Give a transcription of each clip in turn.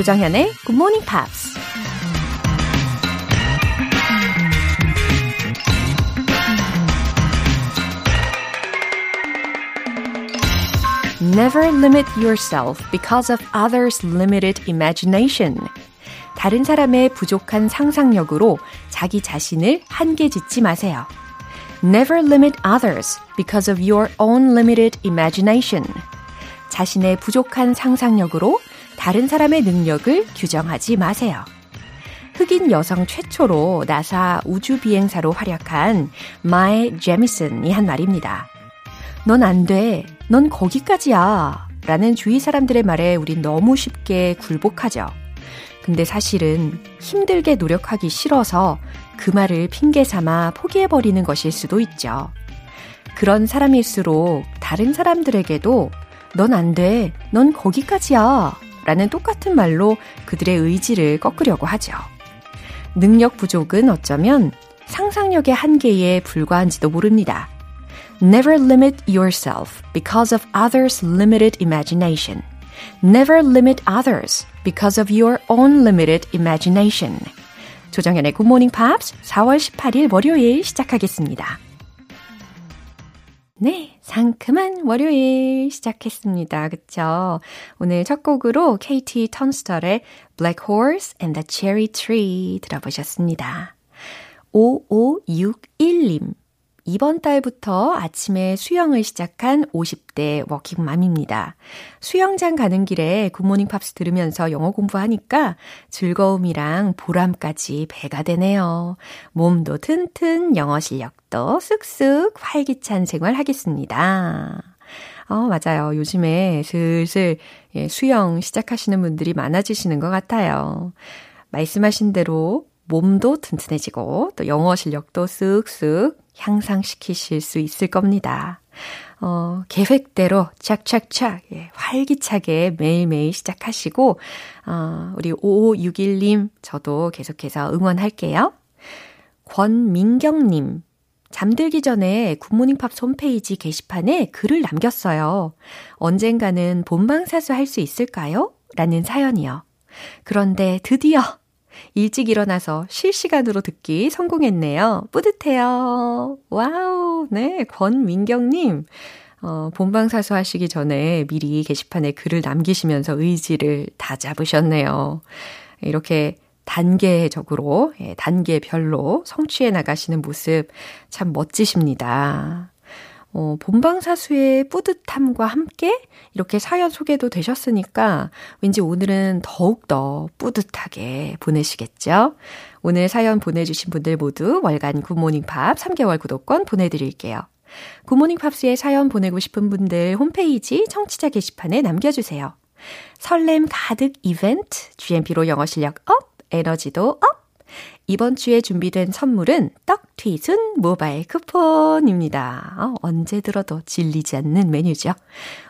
조정현의 Good Morning Pops. Never limit yourself because of others' limited imagination. 다른 사람의 부족한 상상력으로 자기 자신을 한계 짓지 마세요. Never limit others because of your own limited imagination. 자신의 부족한 상상력으로 다른 사람의 능력을 규정하지 마세요. 흑인 여성 최초로 나사 우주 비행사로 활약한 마에 제미슨이 한 말입니다. 넌 안 돼. 넌 거기까지야. 라는 주위 사람들의 말에 우린 너무 쉽게 굴복하죠. 근데 사실은 힘들게 노력하기 싫어서 그 말을 핑계 삼아 포기해버리는 것일 수도 있죠. 그런 사람일수록 다른 사람들에게도 넌 안 돼. 넌 거기까지야. 라는 똑같은 말로 그들의 의지를 꺾으려고 하죠. 능력 부족은 어쩌면 상상력의 한계에 불과한지도 모릅니다. Never limit yourself because of others' limited imagination. Never limit others because of your own limited imagination. 조정현의 Good Morning Pops 4월 18일 월요일 시작하겠습니다. 네, 상큼한 월요일 시작했습니다. 그쵸? 오늘 첫 곡으로 KT 턴스털의 Black Horse and the Cherry Tree 들어보셨습니다. 5561님. 이번 달부터 아침에 수영을 시작한 50대 워킹맘입니다. 수영장 가는 길에 굿모닝 팝스 들으면서 영어 공부하니까 즐거움이랑 보람까지 배가 되네요. 몸도 튼튼, 영어 실력도 쑥쑥 활기찬 생활 하겠습니다. 어, 맞아요. 요즘에 슬슬 예, 수영 시작하시는 분들이 많아지시는 것 같아요. 말씀하신 대로 몸도 튼튼해지고 또 영어 실력도 쓱쓱 향상시키실 수 있을 겁니다. 어, 계획대로 착착착 예, 활기차게 매일매일 시작하시고 어, 우리 5561님 저도 계속해서 응원할게요. 권민경님 잠들기 전에 굿모닝 팝스 홈페이지 게시판에 글을 남겼어요. 언젠가는 본방사수 할 수 있을까요? 라는 사연이요. 그런데 드디어 일찍 일어나서 실시간으로 듣기 성공했네요. 뿌듯해요. 와우. 네. 권민경님. 어, 본방사수 하시기 전에 미리 게시판에 글을 남기시면서 의지를 다 잡으셨네요. 이렇게 단계적으로, 예, 단계별로 성취해 나가시는 모습 참 멋지십니다. 어, 본방사수의 뿌듯함과 함께 이렇게 사연 소개도 되셨으니까 왠지 오늘은 더욱더 뿌듯하게 보내시겠죠? 오늘 사연 보내주신 분들 모두 월간 굿모닝 팝 3개월 구독권 보내드릴게요. 굿모닝 팝스에 사연 보내고 싶은 분들 홈페이지 청취자 게시판에 남겨주세요. 설렘 가득 이벤트, GMP로 영어 실력 up, 에너지도 up! 이번 주에 준비된 선물은 떡튀순 모바일 쿠폰입니다. 어, 언제 들어도 질리지 않는 메뉴죠.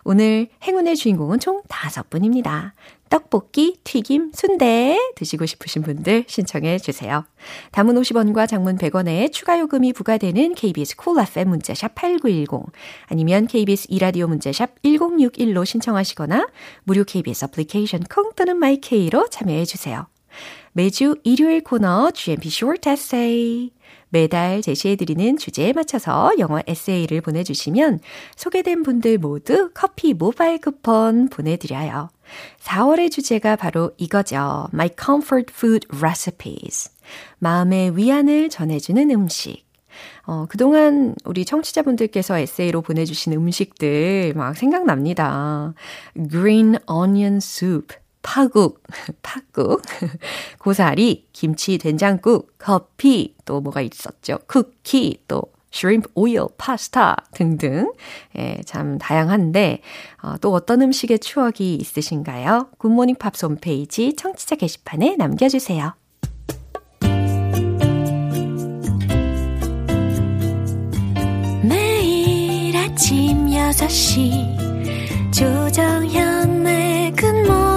오늘 행운의 주인공은 총 5분입니다. 떡볶이, 튀김, 순대 드시고 싶으신 분들 신청해 주세요. 단문 50원과 장문 100원에 추가 요금이 부과되는 KBS cool FM 문자샵 8910 아니면 KBS 이라디오 문자샵 1061로 신청하시거나 무료 KBS 애플리케이션 콩 또는 마이케이로 참여해 주세요. 매주 일요일 코너 GMP Short Essay. 매달 제시해드리는 주제에 맞춰서 영어 에세이를 보내주시면 소개된 분들 모두 커피 모바일 쿠폰 보내드려요. 4월의 주제가 바로 이거죠. My Comfort Food Recipes. 마음의 위안을 전해주는 음식. 어, 그동안 우리 청취자분들께서 에세이로 보내주신 음식들 막 생각납니다. Green Onion Soup. 파국, 팥국, 고사리, 김치 된장국, 커피, 또 뭐가 있었죠? 쿠키, 또 shrimp 파스타 등등. 예, 참 다양한데, 어, 또 어떤 음식의 추억이 있으신가요? 굿모닝 팝스 홈페이지 청취자 게시판에 남겨주세요. 매일 아침 6시 조정현의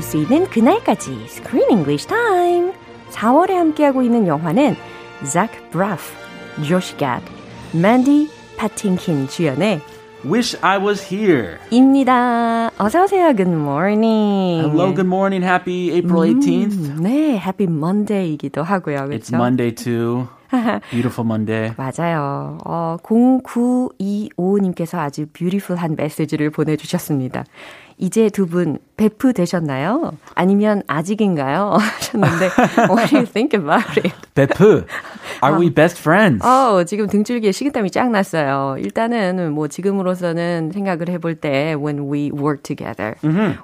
볼 수 있는 그날까지 Screen English Time. 4월에 함께하고 있는 영화는 Zach Braff, Josh Gad, Mandy Patinkin 주연의 Wish I was here. 입니다. 어서 오세요. Good morning. Hello, good morning. Happy April 18th. 네, Happy Monday이기도 하고요. 그렇죠? It's Monday too. Beautiful Monday. 맞아요. 어, 0925님께서 아주 뷰티풀한 메시지를 보내주셨습니다. 이제 두 분 베프 되셨나요? 아니면 아직인가요? 하셨는데 What do you think about it? 베프, are we best friends? 어, 지금 등줄기에 식은땀이 쫙 났어요. 일단은 뭐 지금으로서는 생각을 해볼 때 when we work together,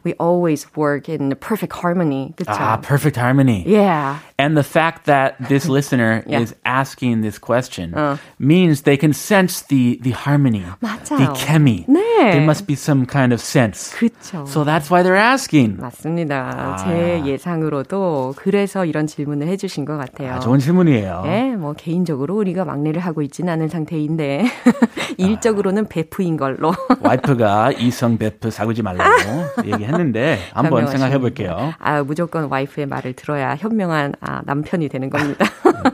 we always work in perfect harmony. 그쵸? Ah, perfect harmony. Yeah. And the fact that this listener Yeah. is asking this question means they can sense the, the harmony, 맞아요. the chemie. 네. There must be some kind of sense. 그쵸. So that's why they're asking. 맞습니다. 제 예상으로도 그래서 이런 질문을 해주신 것 같아요. 아, 좋은 질문이에요. 네, 뭐 개인적으로 우리가 막내를 하고 있지는 않은 상태인데 일적으로는 베프인 걸로. 와이프가 이성 베프 사귀지 말라고 얘기했는데 한번. 생각해 볼게요. 아, 무조건 와이프의 말을 들어야 현명한 아, 남편이 되는 겁니다.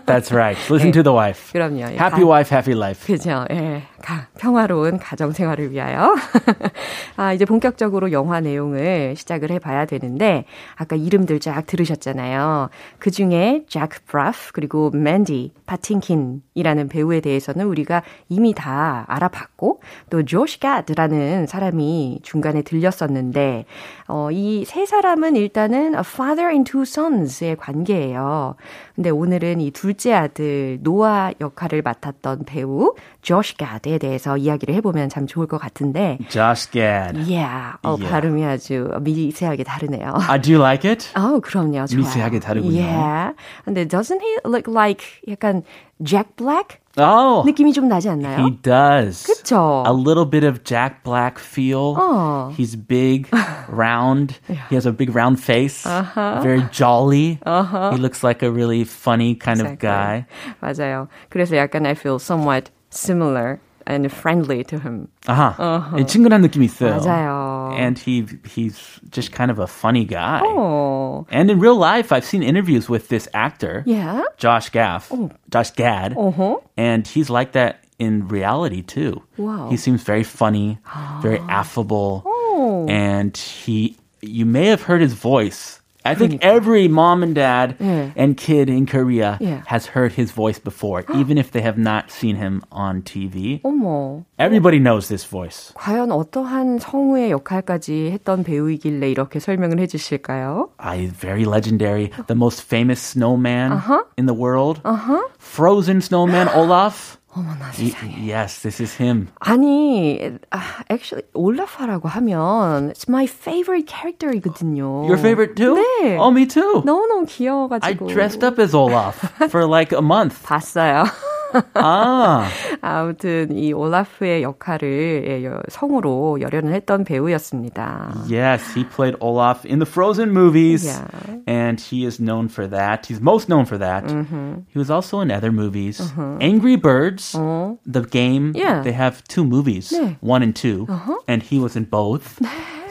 That's right. Listen to the wife. 그럼요. 예, Happy 가- wife, happy life. 그죠. 예. 가, 평화로운 가정 생활을 위하여. 아, 이제 본격적으로 영화 내용을 시작을 해 봐야 되는데, 아까 이름들 쫙 들으셨잖아요. 그 중에 잭 브라프, 그리고 맨디 파틴킨 이라는 배우에 대해서는 우리가 이미 다 알아봤고, 또 조시 가드라는 사람이 중간에 들렸었는데, 어, 이 세 사람은 일단은 a father and two sons의 관계예요. 근데 오늘은 이 둘째 아들 노아 역할을 맡았던 배우 조시 가드에 대해서 이야기를 해보면 참 좋을 것 같은데, Josh Gad. yeah, 어, Yeah. 발음이 아주 미세하게 다르네요. Uh, do you like it? 어, 그럼요. 좋아요. 미세하게 다르군요. Yeah. 근데 doesn't he look like 약간 Jack Black Oh, 느낌이 좀 나지 않나요? he does. 그쵸? A little bit of Jack Black feel. 어. He's big, round. He has a big round face. Very jolly. He looks like a really funny kind of guy. 맞아요. 그래서 약간 I feel somewhat similar and friendly to him. 아하. 예, 친근한 느낌이 있어요. 맞아요. And he he's just kind of a funny guy. 어. And in real life, I've seen interviews with this actor, Yeah. Josh Gaff, Josh Gad, Uh-huh. and he's like that in reality too. Wow. He seems very funny, very affable, and he. You may have heard his voice. I think every mom and dad Yeah. and kid in Korea Yeah. has heard his voice before, even if they have not seen him on TV. 어머. Everybody knows this voice. 과연 어떠한 성우의 역할까지 했던 배우이길래 이렇게 설명을 해 주실까요? I very legendary, the most famous snowman in the world. Frozen snowman Olaf. 어머나 Y- 세상에. yes, this is him. 아니, 아, actually 올라파라고 하면 it's my favorite character이거든요. Your favorite too? 네. Oh, me too. 너무너무 I 귀여워가지고. dressed up as Olaf for like a month. 봤어요. Ah, 아무튼 이 올라프의 역할을 예, 여- 성우로 열연을 했던 배우였습니다. yes, he played Olaf in the Frozen movies, Yeah. and he is known for that. He's most known for that. He was also in other movies. Angry Birds, the game. Yeah. They have two movies, 네. one and 2 and he was in both.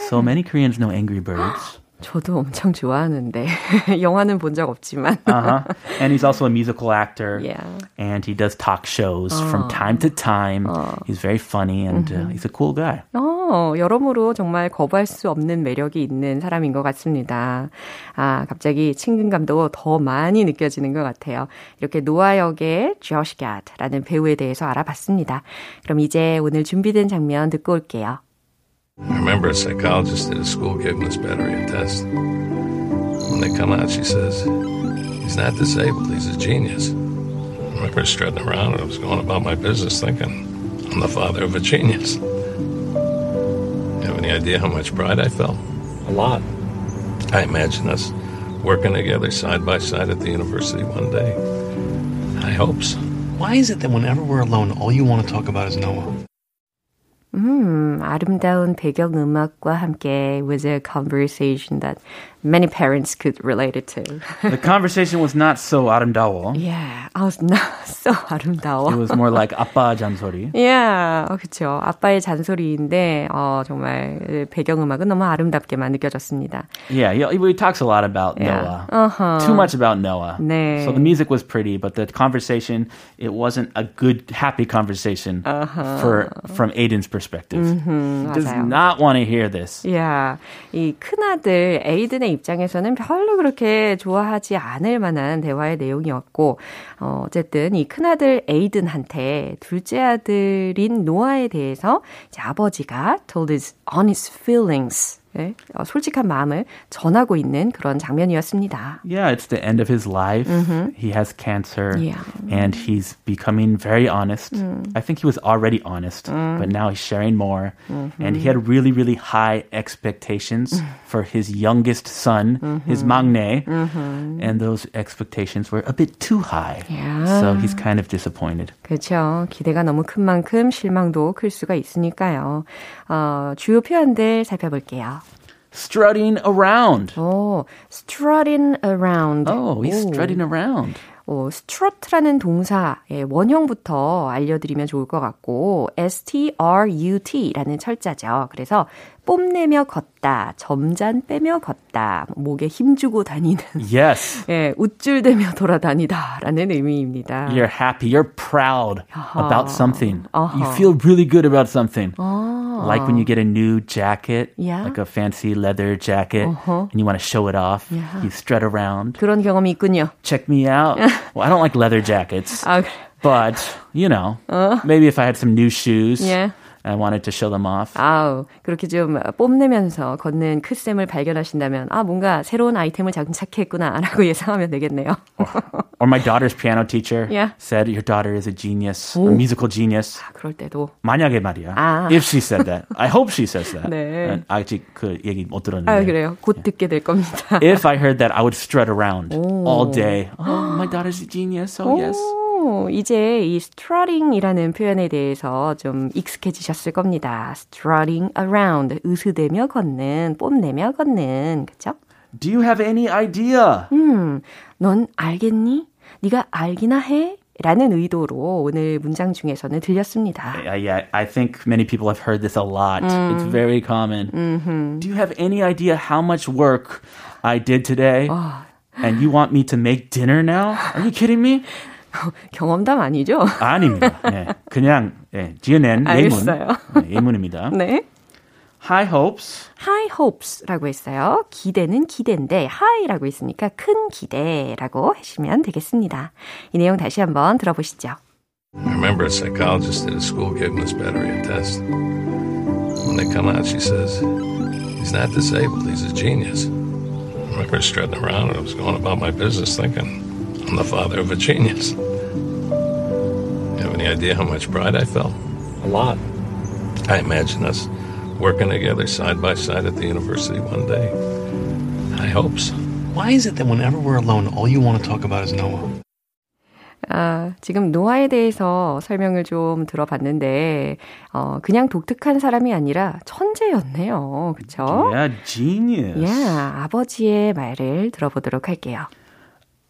So many Koreans know Angry Birds. 저도 엄청 좋아하는데 영화는 본 적 없지만 uh-huh. And he's also a musical actor. Yeah. And he does talk shows from time to time. He's very funny and uh, he's a cool guy. 어, 여러모로 정말 거부할 수 없는 매력이 있는 사람인 것 같습니다. 아, 갑자기 친근감도 더 많이 느껴지는 것 같아요. 이렇게 노아 역의 조시 갓라는 배우에 대해서 알아봤습니다. 그럼 이제 오늘 준비된 장면 듣고 올게요. I remember a psychologist at a school gave him this battery of tests. When they come out, she says, he's not disabled, he's a genius. I remember strutting around and I was going about my business thinking, I'm the father of a genius. You have any idea how much pride I felt? A lot. I imagine us working together side by side at the university one day. High hopes. Why is it that whenever we're alone, all you want to talk about is Noah? 음, 아름다운 배경음악과 함께 was a conversation that many parents could relate it to. the conversation was not so 아름다워. Yeah, I was not so 아름다워. It was more like 아빠 잔소리. Yeah, 어, 그쵸. 아빠의 잔소리인데, 어, 정말 배경음악은 너무 아름답게만 느껴졌습니다. Yeah, he, he talks a lot about Yeah. Noah. Uh-huh. Too much about Noah. 네. So the music was pretty, but the conversation, it wasn't a good, happy conversation for from Aiden's perspective. he does 맞아요. not want to hear this. 야, 이 큰아들 에이든의 입장에서는 별로 그렇게 좋아하지 않을 만한 대화의 내용이었고, 어, 어쨌든 이 큰아들 에이든한테 둘째 아들인 노아에 대해서 아버지가 told his honest feelings, 솔직한 마음을 전하고 있는 그런 장면이었습니다. Yeah, it's the end of his life. He has cancer Yeah. and he's becoming very honest. I think he was already honest, but now he's sharing more. And he had really, really high expectations for his youngest son, his maknae. And those expectations were a bit too high. Yeah. So he's kind of disappointed. 그렇죠. 기대가 너무 큰 만큼 실망도 클 수가 있으니까요. 어, 주요 표현들 살펴볼게요. Strutting around. 오, strutting around. Oh, he's 오. strutting around. 어, strut라는 동사의 원형부터 알려드리면 좋을 것 같고, S-T-R-U-T라는 철자죠. 그래서 뽐내며 걷다, 점잔 빼며 걷다, 목에 힘주고 다니는, Yes. 예, 우쭐대며 돌아다니다라는 의미입니다. You're happy. You're proud about something. You Uh-huh. feel really good about something. 아, Like when you get a new jacket, Yeah. like a fancy leather jacket, and you want to show it off. Yeah. You strut around. 그런 경험이 있군요. Check me out. well, I don't like leather jackets, 아, 그래. but you know, maybe if I had some new shoes, Yeah. and I wanted to show them off. 아우, 그렇게 좀 뽐내면서 걷는 크쌤을 발견하신다면, 아, 뭔가 새로운 아이템을 장착했구나, 라고 예상하면 되겠네요. Or my daughter's piano teacher Yeah. said your daughter is a genius, a musical genius. 아, 그럴 때도. 만약에 말이야. 아. If she said that. I hope she says that. 네. 아직 그 얘기 못 들었는데. 아, 그래요. 곧 듣게 될 겁니다. If I heard that, I would strut around all day. Oh, my daughter's a genius. Oh, yes. 오, 이제 이 strutting이라는 표현에 대해서 좀 익숙해지셨을 겁니다. strutting around, 으스대며 걷는, 뽐내며 걷는, 그쵸? Do you have any idea? 음, 넌 알겠니? 네가 알기나 해? 라는 의도로 오늘 문장 중에서는 들렸습니다. Yeah, yeah, I think many people have heard this a lot. It's very common. Do you have any idea how much work I did today? And you want me to make dinner now? Are you kidding me? 경험담 아니죠? 아닙니다. 네, 그냥 예, 지어낸 예문. 알겠어요. 네, 예문입니다. 네. High hopes. high hopes라고 했어요. 기대는 기대인데 high라고 있으니까 큰 기대라고 하시면 되겠습니다. 이 내용 다시 한번 들어보시죠. I remember a psychologist at a school gave him this battery test. When they come out, she says, He's not disabled, he's a genius. I remember strutting around and I was going about my business thinking, I'm the father of a genius. You have any idea how much pride I felt? A lot. I imagine us working together side by side at the university one day. High hopes. Why is it that whenever we're alone, all you want to talk about is Noah? 아, 지금 노아에 대해서 설명을 좀 들어봤는데, 어, 그냥 독특한 사람이 아니라 천재였네요. 그쵸? Yeah, genius. 예, 아버지의 말을 들어보도록 할게요.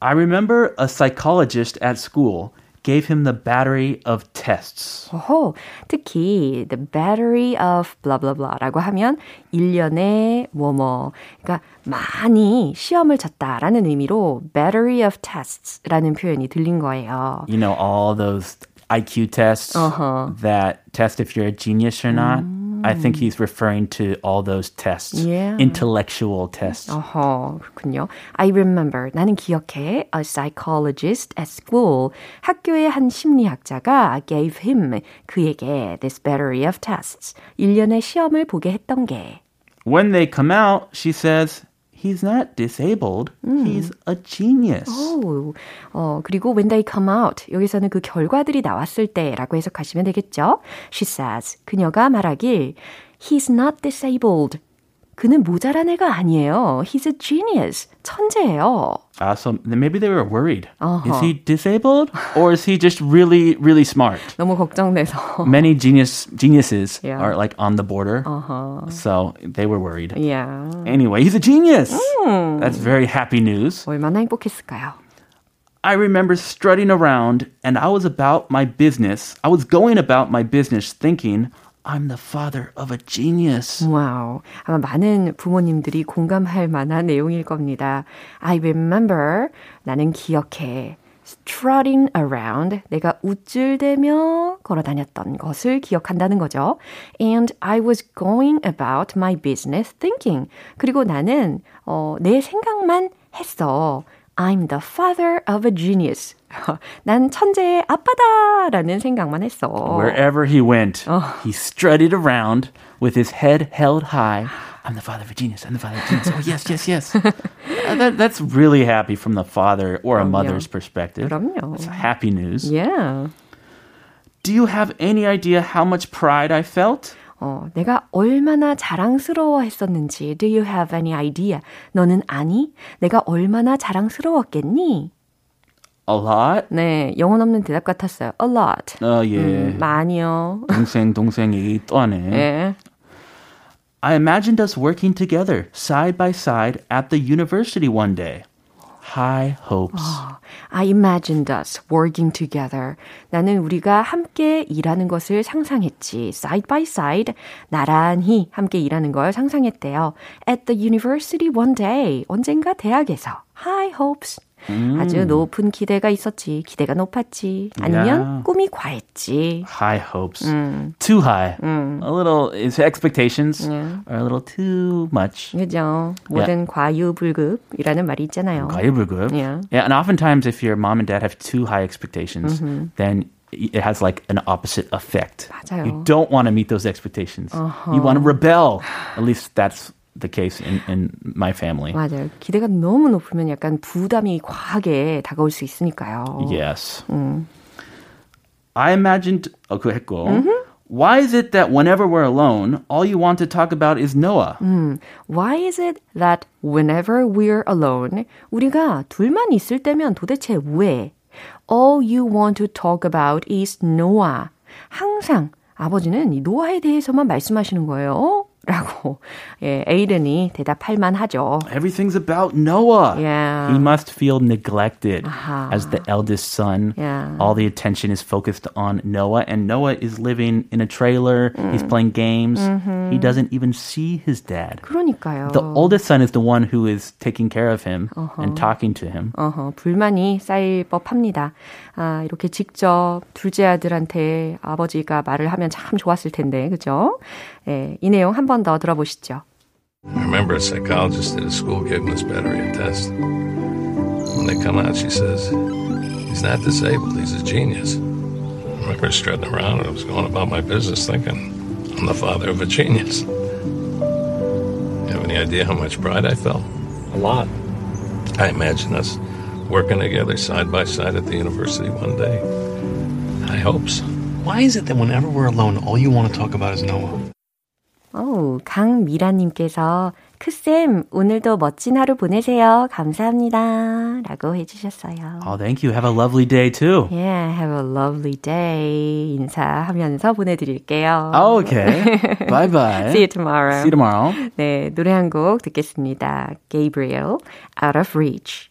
I remember a psychologist at school gave him the battery of tests. 오호, 특히 the battery of blah blah blah라고 하면 1년에 뭐뭐 그러니까 많이 시험을 쳤다라는 의미로 battery of tests라는 표현이 들린 거예요. You know, all those IQ tests Uh-huh. that test if you're a genius or not. I think he's referring to all those tests, Yeah. intellectual tests. 어허, 그렇군요. I remember. 나는 기억해. A psychologist at school. 학교의 한 심리학자가 gave him, 그에게 this battery of tests. 1년의 시험을 보게 했던 게. When they come out, she says, he's not disabled. He's a genius. 오, 어, 그리고 when they come out. 여기서는 그 결과들이 나왔을 때라고 해석하시면 되겠죠. She says. 그녀가 말하길 He's not disabled. 그는 모자란 애가 아니에요. He's a genius. 천재예요. Uh, so maybe they were worried. Uh-huh. Is he disabled or is he just really, really smart? 너무 걱정돼서. Many genius geniuses yeah. are like on the border. Uh-huh. So they were worried. Yeah. Anyway, he's a genius. Mm. That's very happy news. 얼마나 행복했을까요? I remember strutting around and I was about my business. I was going about my business thinking, I'm the father of a genius. 와우. 아마 많은 부모님들이 공감할 만한 내용일 겁니다. I remember. 나는 기억해. strutting around. 내가 우쭐대며 걸어 다녔던 것을 기억한다는 거죠. And I was going about my business thinking. 그리고 나는, 어, 내 생각만 했어. I'm the father of a genius. 난 천재의 아빠다라는 생각만 했어. Wherever he went, he strutted around with his head held high. I'm the father of a genius. I'm the father of a genius. Oh, yes, yes, yes. uh, that, that's really happy from the father or a mother's perspective. 그럼요. It's happy news. Yeah. Do you have any idea how much pride I felt? 어, 내가 얼마나 자랑스러워 했었는지. Do you have any idea? 너는 아니? 내가 얼마나 자랑스러웠겠니? A lot? 네, 영혼 없는 대답 같았어요. A lot. 어, 예. 음, 많이요. 동생, 동생 얘기 또 하네. 예. I imagined us working together, side by side, at the university one day. High hopes. Oh, I imagined us working together. 나는 우리가 함께 일하는 것을 상상했지. Side by side. 나란히 함께 일하는 걸 상상했대요. At the university one day. 언젠가 대학에서. High hopes. 음. 아주 높은 기대가 있었지. 기대가 높았지. 아니면 yeah. 꿈이 과했지. High hopes. 음. Too high. 음. A little, his expectations yeah. are a little too much. 그죠. 모든 yeah. 과유불급이라는 말이 있잖아요. 과유불급. Yeah. yeah. And oftentimes if your mom and dad have too high expectations, mm-hmm. then it has like an opposite effect. 맞아요. You don't want to meet those expectations. Uh-huh. You want to rebel. At least that's the case in, in my family. 맞아요. 기대가 너무 높으면 약간 부담이 과하게 다가올 수 있으니까요. Yes. 음. I imagined, 어, 그 했고. Mm-hmm. Why is it that whenever we're alone, all you want to talk about is Noah? 음, why is it that whenever we're alone, 우리가 둘만 있을 때면 도대체 왜? All you want to talk about is Noah. 항상 아버지는 이 노아에 대해서만 말씀하시는 거예요. 라고 예, 에이든이 대답할 만하죠. Everything's about Noah. Yeah. He must feel neglected uh-huh. as the eldest son. Yeah. All the attention is focused on Noah and Noah is living in a trailer. Mm. He's playing games. Mm-hmm. He doesn't even see his dad. 그러니까요. The oldest son is the one who is taking care of him uh-huh. and talking to him. Uh-huh. 불만이 쌓일 법합니다. 아, 이렇게 직접 둘째 아들한테 아버지가 말을 하면 참 좋았을 텐데. 그죠? 예, 이 내용 한 번 더 들어보시죠. I remember a psychologist at a school gave him this battery test. When they come out, she says, he's not disabled, he's a genius. I remember strutting around and I was going about my business thinking, I'm the father of a genius. You have any idea how much pride I felt? A lot. I imagine us working together side by side at the university one day. High hopes. Why is it that whenever we're alone, all you want to talk about is Noah? 오, 강미라님께서 크쌤, 오늘도 멋진 하루 보내세요. 감사합니다. 라고 해주셨어요. Oh, thank you. Have a lovely day too. Yeah, have a lovely day. 인사하면서 보내드릴게요. Okay. bye bye. See you tomorrow. See you tomorrow. 네, 노래 한 곡 듣겠습니다. Gabrielle, Out of Reach.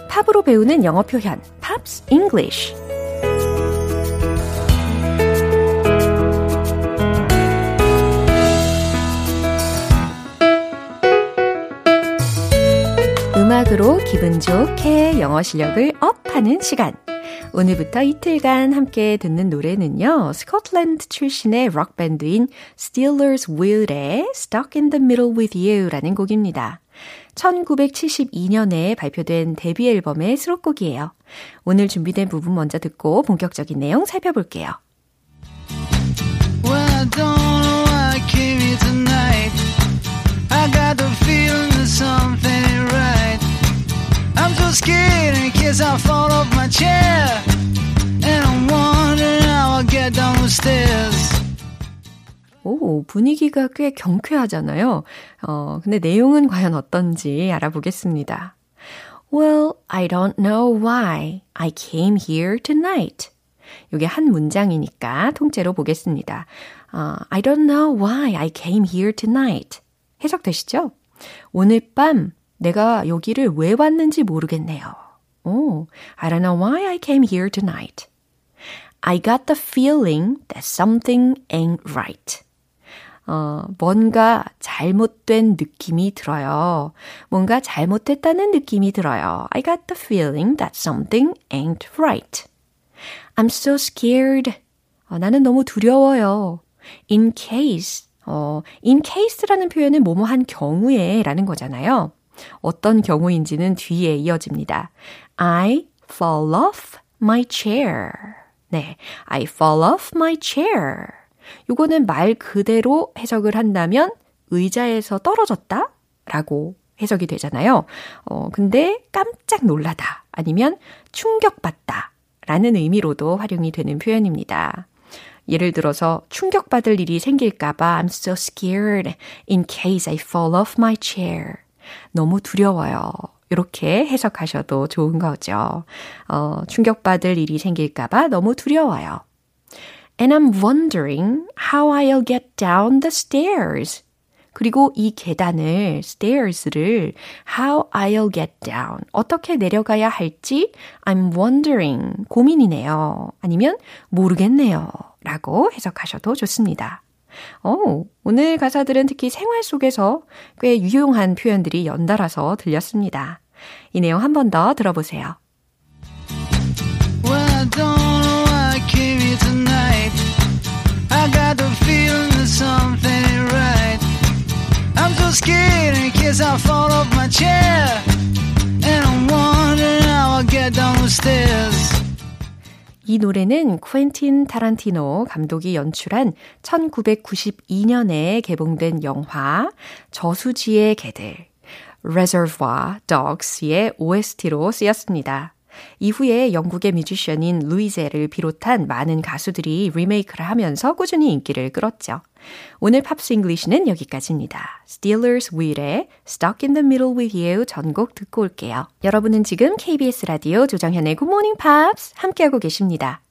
팝으로 배우는 영어 표현 Pops English. 음악으로 기분 좋게 영어 실력을 업하는 시간. 오늘부터 이틀간 함께 듣는 노래는요. 스코틀랜드 출신의 록밴드인 Steelers Wheel의 Stuck in the Middle with You라는 곡입니다. 1972년에 발표된 데뷔 앨범의 수록곡이에요. 오늘 준비된 부분 먼저 듣고 본격적인 내용 살펴볼게요. Well, 오, 분위기가 꽤 경쾌하잖아요. 어, 근데 내용은 과연 어떤지 알아보겠습니다. Well, I don't know why I came here tonight. 이게 한 문장이니까 통째로 보겠습니다. Uh, I don't know why I came here tonight. 해석되시죠? 오늘 밤 내가 여기를 왜 왔는지 모르겠네요. 오, I don't know why I came here tonight. I got the feeling that something ain't right. 어, 뭔가 잘못된 느낌이 들어요. 뭔가 잘못됐다는 느낌이 들어요. I got the feeling that something ain't right. I'm so scared. 어, 나는 너무 두려워요. In case. 어, in case라는 표현은 뭐뭐 한 경우에 라는 거잖아요. 어떤 경우인지는 뒤에 이어집니다. I fall off my chair. 네. I fall off my chair. 요거는 말 그대로 해석을 한다면 의자에서 떨어졌다? 라고 해석이 되잖아요. 어, 근데 깜짝 놀라다. 아니면 충격받다. 라는 의미로도 활용이 되는 표현입니다. 예를 들어서 충격받을 일이 생길까봐 I'm so scared in case I fall off my chair. 너무 두려워요. 이렇게 해석하셔도 좋은 거죠. 어, 충격받을 일이 생길까봐 너무 두려워요. And I'm wondering how I'll get down the stairs. 그리고 이 계단을, stairs를 how I'll get down. 어떻게 내려가야 할지 I'm wondering. 고민이네요. 아니면 모르겠네요. 라고 해석하셔도 좋습니다. 오, 오늘 가사들은 특히 생활 속에서 꽤 유용한 표현들이 연달아서 들렸습니다. 이 내용 한 번 더 들어보세요. So scared in case I fall off my chair. And I'm wondering how I'll get down the stairs. 이 노래는 퀸틴 타란티노 감독이 연출한 1992년에 개봉된 영화 저수지의 개들 Reservoir Dogs의 OST로 쓰였습니다. 이후에 영국의 뮤지션인 루이제를 비롯한 많은 가수들이 리메이크를 하면서 꾸준히 인기를 끌었죠. 오늘 팝스 English는 여기까지입니다. Stealers Wheel의 Stuck in the Middle with You 전곡 듣고 올게요. 여러분은 지금 KBS 라디오 조정현의 Good Morning Pops 함께하고 계십니다.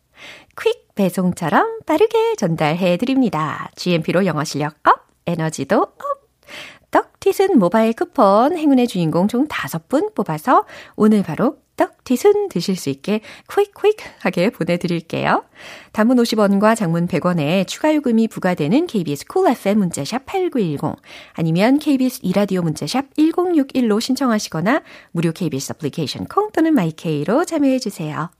퀵 배송처럼 빠르게 전달해 드립니다. GMP로 영어 실력 up, 에너지도 up! 떡튀순 모바일 쿠폰 행운의 주인공 총 5분 뽑아서 오늘 바로 떡튀순 드실 수 있게 퀵퀵하게 보내드릴게요. 단문 50원과 장문 100원에 추가 요금이 부과되는 KBS cool FM 문자샵 8910 아니면 KBS 이라디오 문자샵 1061로 신청하시거나 무료 KBS 애플리케이션 콩 또는 마이케이로 참여해 주세요.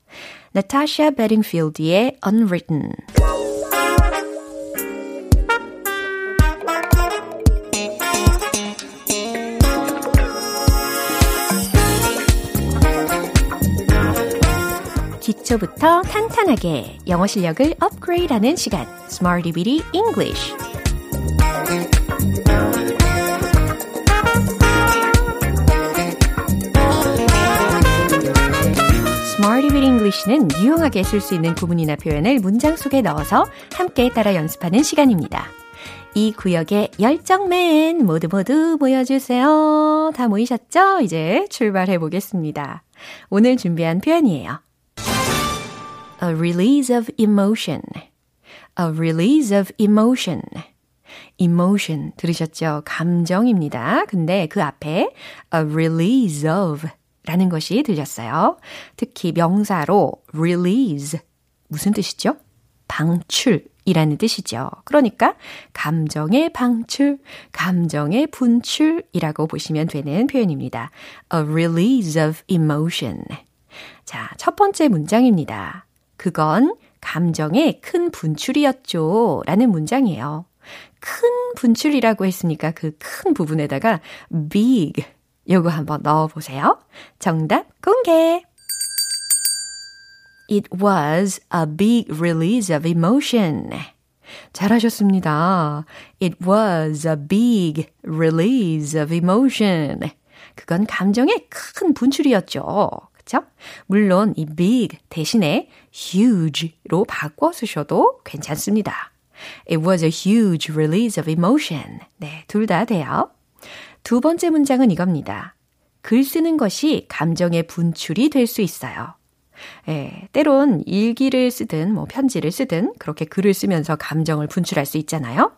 나타샤 베딩필드의 Unwritten 기초부터 탄탄하게 영어 실력을 업그레이드하는 시간 English Smarty Bitty English는 유용하게 쓸 수 있는 구문이나 표현을 문장 속에 넣어서 함께 따라 연습하는 시간입니다. 이 구역의 열정맨 모두 모두 모여주세요. 다 모이셨죠? 이제 출발해 보겠습니다. 오늘 준비한 표현이에요. A release of emotion. a release of emotion. emotion 들으셨죠? 감정입니다. 근데 그 앞에 a release of 라는 것이 들렸어요. 특히 명사로 release 무슨 뜻이죠? 방출이라는 뜻이죠. 그러니까 감정의 방출, 감정의 분출이라고 보시면 되는 표현입니다. a release of emotion. 자, 첫 번째 문장입니다. 그건 감정의 큰 분출이었죠. 라는 문장이에요. 큰 분출이라고 했으니까 그 큰 부분에다가 big 요거 한번 넣어 보세요. 정답 공개. It was a big release of emotion. 잘하셨습니다. It was a big release of emotion. 그건 감정의 큰 분출이었죠. 그쵸? 물론 이 big 대신에 huge로 바꿔 쓰셔도 괜찮습니다. It was a huge release of emotion. 네, 둘 다 돼요. 두 번째 문장은 이겁니다. 글 쓰는 것이 감정의 분출이 될 수 있어요. 예, 때론 일기를 쓰든 뭐 편지를 쓰든 그렇게 글을 쓰면서 감정을 분출할 수 있잖아요.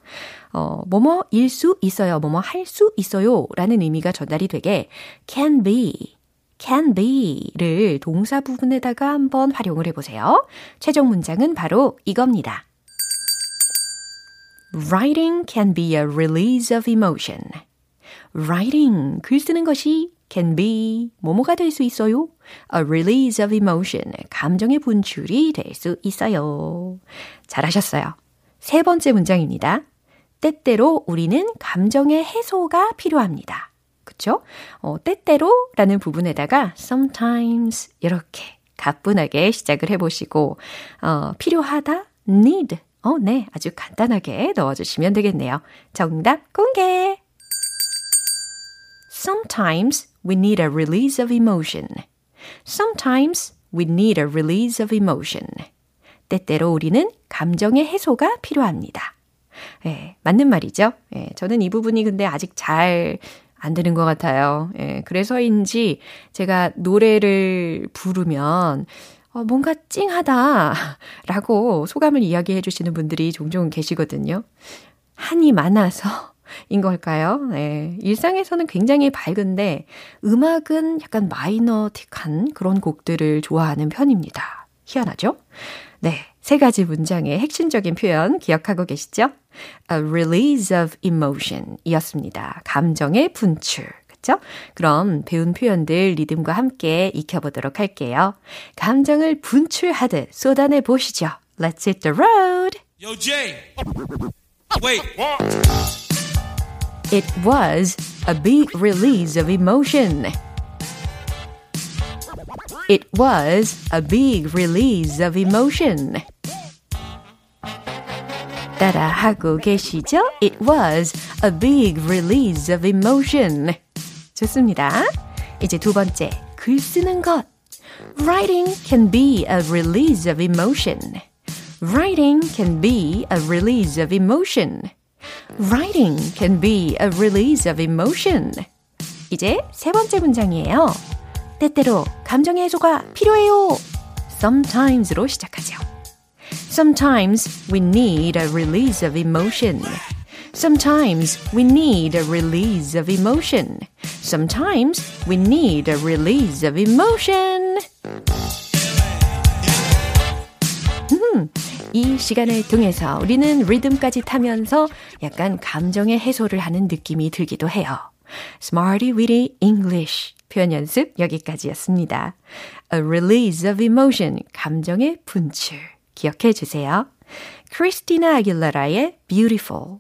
어, 뭐뭐 일 수 있어요. 뭐뭐 할 수 있어요. 라는 의미가 전달이 되게 can be, can be를 동사 부분에다가 한번 활용을 해보세요. 최종 문장은 바로 이겁니다. Writing can be a release of emotion. Writing, 글 쓰는 것이 can be 뭐뭐가 될 수 있어요. A release of emotion. 감정의 분출이 될 수 있어요. 잘하셨어요. 세 번째 문장입니다. 때때로 우리는 감정의 해소가 필요합니다. 그쵸? 어, 때때로 라는 부분에다가 sometimes 이렇게 가뿐하게 시작을 해보시고 어, 필요하다, need. 어, 네, 아주 간단하게 넣어주시면 되겠네요. 정답 공개! Sometimes we need a release of emotion. Sometimes we need a release of emotion. 때때로 우리는 감정의 해소가 필요합니다. 예, 맞는 말이죠. 예, 저는 이 부분이 근데 아직 잘 안 되는 것 같아요. 예, 그래서인지 제가 노래를 부르면 어, 뭔가 찡하다 라고 소감을 이야기해 주시는 분들이 종종 계시거든요. 한이 많아서 인 걸까요? 네. 일상에서는 굉장히 밝은데 음악은 약간 마이너틱한 그런 곡들을 좋아하는 편입니다. 희한하죠? 네. 세 가지 문장의 핵심적인 표현 기억하고 계시죠? A release of emotion 이었습니다. 감정의 분출. 그쵸? 그럼 배운 표현들 리듬과 함께 익혀보도록 할게요. 감정을 분출하듯 쏟아내 보시죠. Let's hit the road! Yo, Jay! Wait! It was a big release of emotion. It was a big release of emotion. 따라하고 계시죠? It was a big release of emotion. 좋습니다. 이제 두 번째, 글 쓰는 것. Writing can be a release of emotion. Writing can be a release of emotion. Writing can be a release of emotion. 이제 세 번째 문장이에요. 때때로 감정의 해소가 필요해요. Sometimes로 시작하죠. Sometimes we need a release of emotion. Sometimes we need a release of emotion. Sometimes we need a release of emotion. 이 시간을 통해서 우리는 리듬까지 타면서 약간 감정의 해소를 하는 느낌이 들기도 해요. Smarty Weedy English 표현 연습 여기까지였습니다. A release of emotion, 감정의 분출. 기억해 주세요. 크리스티나 아길라라의 Beautiful.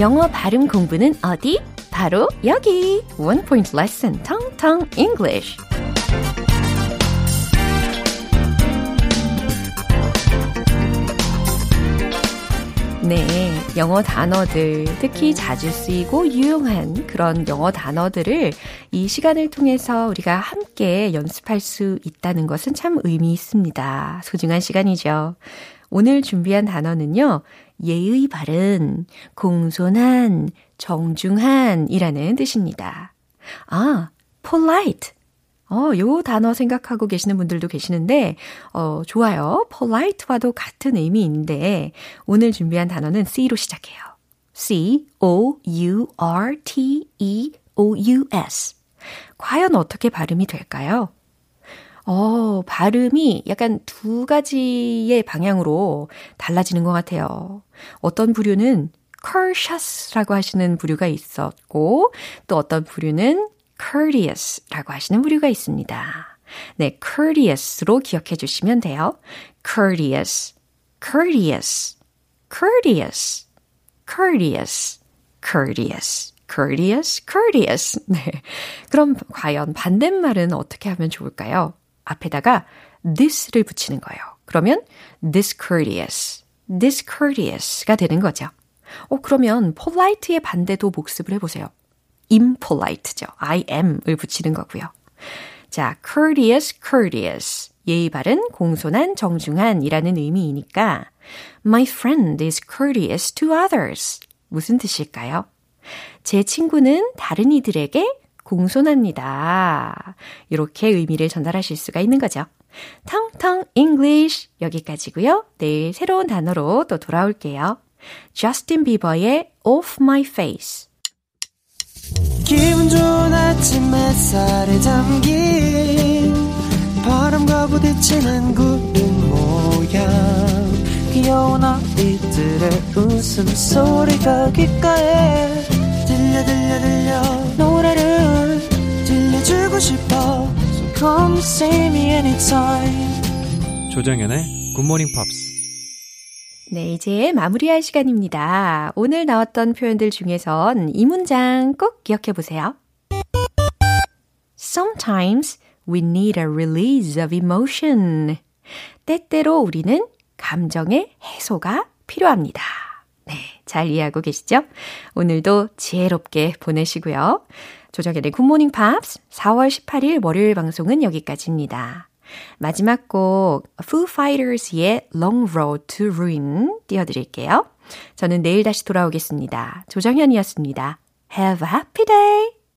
영어 발음 공부는 어디? 바로 여기. One Point Lesson, Tong English. 네, 영어 단어들, 특히 자주 쓰이고 유용한 그런 영어 단어들을 이 시간을 통해서 우리가 함께 연습할 수 있다는 것은 참 의미 있습니다. 소중한 시간이죠. 오늘 준비한 단어는요, 예의 바른, 공손한, 정중한 이라는 뜻입니다. 아, polite. 어, 요 단어 생각하고 계시는 분들도 계시는데, 어, 좋아요. polite와도 같은 의미인데, 오늘 준비한 단어는 C로 시작해요. C, O, U, R, T, E, O, U, S. 과연 어떻게 발음이 될까요? 어, 발음이 약간 두 가지의 방향으로 달라지는 것 같아요. 어떤 부류는 courteous라고 하시는 부류가 있었고 또 어떤 부류는 courteous라고 하시는 부류가 있습니다. 네, courteous로 기억해 주시면 돼요. courteous, courteous, courteous, courteous, courteous, courteous, courteous. 네. 그럼 과연 반대말은 어떻게 하면 좋을까요? 앞에다가 this를 붙이는 거예요. 그러면 discourteous, discourteous가 되는 거죠. 어, 그러면 polite의 반대도 복습을 해보세요. impolite죠. I am을 붙이는 거고요. 자, courteous, courteous. 예의 바른, 공손한, 정중한이라는 의미이니까 My friend is courteous to others. 무슨 뜻일까요? 제 친구는 다른 이들에게 공손합니다. 이렇게 의미를 전달하실 수가 있는 거죠. 텅텅 English 여기까지고요. 내일 새로운 단어로 또 돌아올게요. 저스틴 비버의 Off My Face 기분 좋은 아침 햇살에 담긴 바람과 부딪히는 구름 모양 귀여운 아이들의 웃음소리가 귓가에 들려 들려 들려 노래를 들려주고 싶어 So come see me anytime 조정현의 굿모닝 팝스 네, 이제 마무리할 시간입니다. 오늘 나왔던 표현들 중에선 이 문장 꼭 기억해 보세요. Sometimes we need a release of emotion. 때때로 우리는 감정의 해소가 필요합니다. 네, 잘 이해하고 계시죠? 오늘도 지혜롭게 보내시고요. 조정현의 굿모닝 팝스 4월 18일 월요일 방송은 여기까지입니다. 마지막 곡 Foo Fighters의 Long Road to Ruin 띄워드릴게요. 저는 내일 다시 돌아오겠습니다. 조정현이었습니다. Have a happy day!